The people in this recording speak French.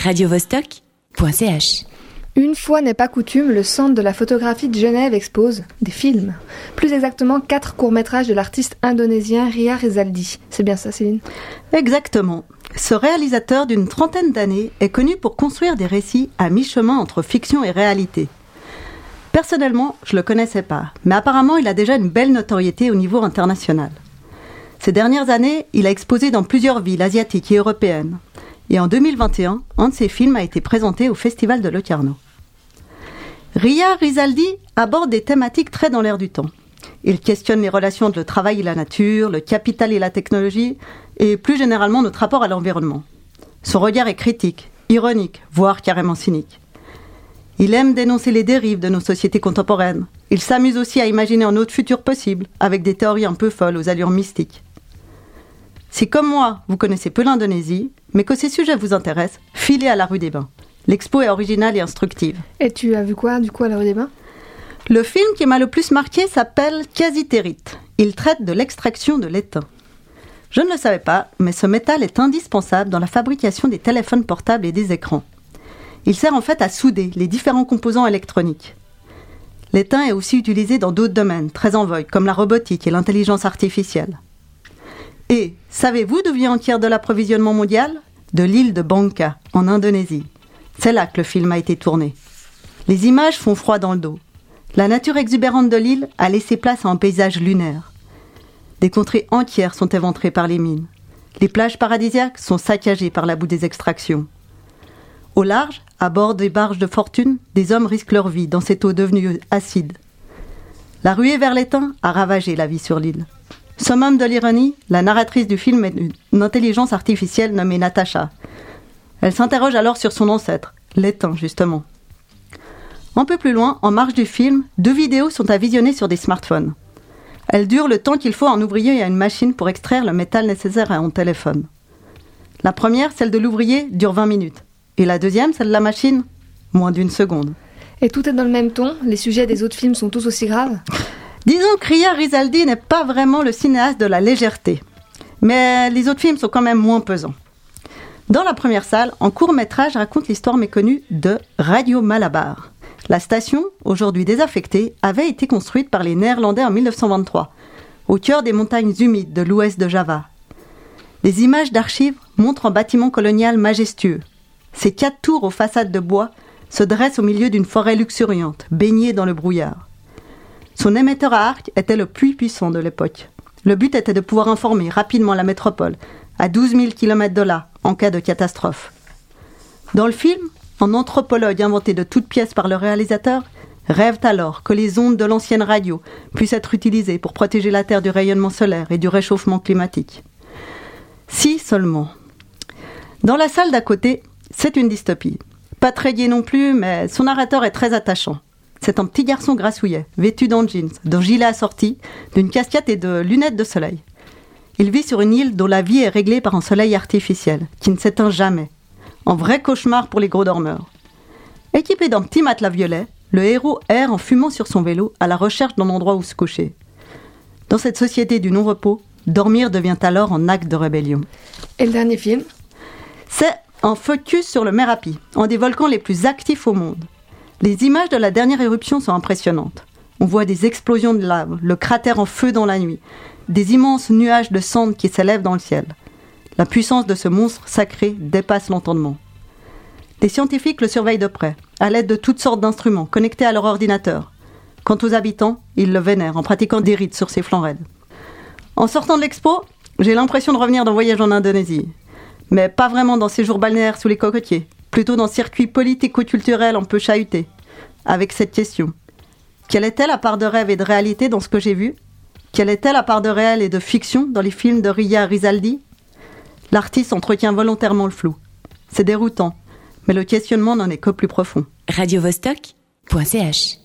radiovostok.ch. Une fois n'est pas coutume, le Centre de la photographie de Genève expose des films. Plus exactement, quatre courts-métrages de l'artiste indonésien Ria Rizaldi. C'est bien ça, Céline? Exactement. Ce réalisateur d'une trentaine d'années est connu pour construire des récits à mi-chemin entre fiction et réalité. Personnellement, je le connaissais pas, mais apparemment il a déjà une belle notoriété au niveau international. Ces dernières années, il a exposé dans plusieurs villes asiatiques et européennes. Et en 2021, un de ses films a été présenté au Festival de Locarno. Ria Rizaldi aborde des thématiques très dans l'air du temps. Il questionne les relations entre le travail et la nature, le capital et la technologie, et plus généralement notre rapport à l'environnement. Son regard est critique, ironique, voire carrément cynique. Il aime dénoncer les dérives de nos sociétés contemporaines. Il s'amuse aussi à imaginer un autre futur possible, avec des théories un peu folles aux allures mystiques. Si comme moi, vous connaissez peu l'Indonésie, mais que ces sujets vous intéressent, filez à la rue des Bains. L'expo est originale et instructive. Et tu as vu quoi, du coup, à la rue des Bains? Le film qui m'a le plus marqué s'appelle Casitérite. Il traite de l'extraction de l'étain. Je ne le savais pas, mais ce métal est indispensable dans la fabrication des téléphones portables et des écrans. Il sert en fait à souder les différents composants électroniques. L'étain est aussi utilisé dans d'autres domaines très en vogue, comme la robotique et l'intelligence artificielle. Et savez-vous d'où vient entière de l'approvisionnement mondial? De l'île de Bangka, en Indonésie. C'est là que le film a été tourné. Les images font froid dans le dos. La nature exubérante de l'île a laissé place à un paysage lunaire. Des contrées entières sont éventrées par les mines. Les plages paradisiaques sont saccagées par la boue des extractions. Au large, à bord des barges de fortune, des hommes risquent leur vie dans cette eau devenue acide. La ruée vers l'étang a ravagé la vie sur l'île. Summum de l'ironie, la narratrice du film est une intelligence artificielle nommée Natacha. Elle s'interroge alors sur son ancêtre, l'étain justement. Un peu plus loin, en marge du film, deux vidéos sont à visionner sur des smartphones. Elles durent le temps qu'il faut à un ouvrier et à une machine pour extraire le métal nécessaire à un téléphone. La première, celle de l'ouvrier, dure 20 minutes. Et la deuxième, celle de la machine, moins d'une seconde. Et tout est dans le même ton? Les sujets des autres films sont tous aussi graves? Disons que Ria Rizaldi n'est pas vraiment le cinéaste de la légèreté. Mais les autres films sont quand même moins pesants. Dans la première salle, en court métrage raconte l'histoire méconnue de Radio Malabar. La station, aujourd'hui désaffectée, avait été construite par les Néerlandais en 1923, au cœur des montagnes humides de l'ouest de Java. Des images d'archives montrent un bâtiment colonial majestueux. Ses quatre tours aux façades de bois se dressent au milieu d'une forêt luxuriante, baignée dans le brouillard. Son émetteur à arc était le plus puissant de l'époque. Le but était de pouvoir informer rapidement la métropole, à 12 000 km de là, en cas de catastrophe. Dans le film, un anthropologue inventé de toutes pièces par le réalisateur rêve alors que les ondes de l'ancienne radio puissent être utilisées pour protéger la Terre du rayonnement solaire et du réchauffement climatique. Si seulement. Dans la salle d'à côté, c'est une dystopie. Pas très gai non plus, mais son narrateur est très attachant. C'est un petit garçon grassouillet, vêtu d'un jeans, d'un gilet assorti, d'une casquette et de lunettes de soleil. Il vit sur une île dont la vie est réglée par un soleil artificiel, qui ne s'éteint jamais. Un vrai cauchemar pour les gros dormeurs. Équipé d'un petit matelas violet, le héros erre en fumant sur son vélo à la recherche d'un endroit où se coucher. Dans cette société du non-repos, dormir devient alors un acte de rébellion. Et le dernier film? C'est un focus sur le Merapi, un des volcans les plus actifs au monde. Les images de la dernière éruption sont impressionnantes. On voit des explosions de lave, le cratère en feu dans la nuit, des immenses nuages de cendres qui s'élèvent dans le ciel. La puissance de ce monstre sacré dépasse l'entendement. Les scientifiques le surveillent de près, à l'aide de toutes sortes d'instruments connectés à leur ordinateur. Quant aux habitants, ils le vénèrent en pratiquant des rites sur ses flancs raides. En sortant de l'expo, j'ai l'impression de revenir d'un voyage en Indonésie. Mais pas vraiment dans ces jours balnéaires sous les cocotiers, plutôt dans circuit politico-culturel un peu chahuté, avec cette question. Quelle était la part de rêve et de réalité dans ce que j'ai vu? Quelle était la part de réel et de fiction dans les films de Ria Rizaldi? L'artiste entretient volontairement le flou. C'est déroutant, mais le questionnement n'en est que plus profond. radiovostok.ch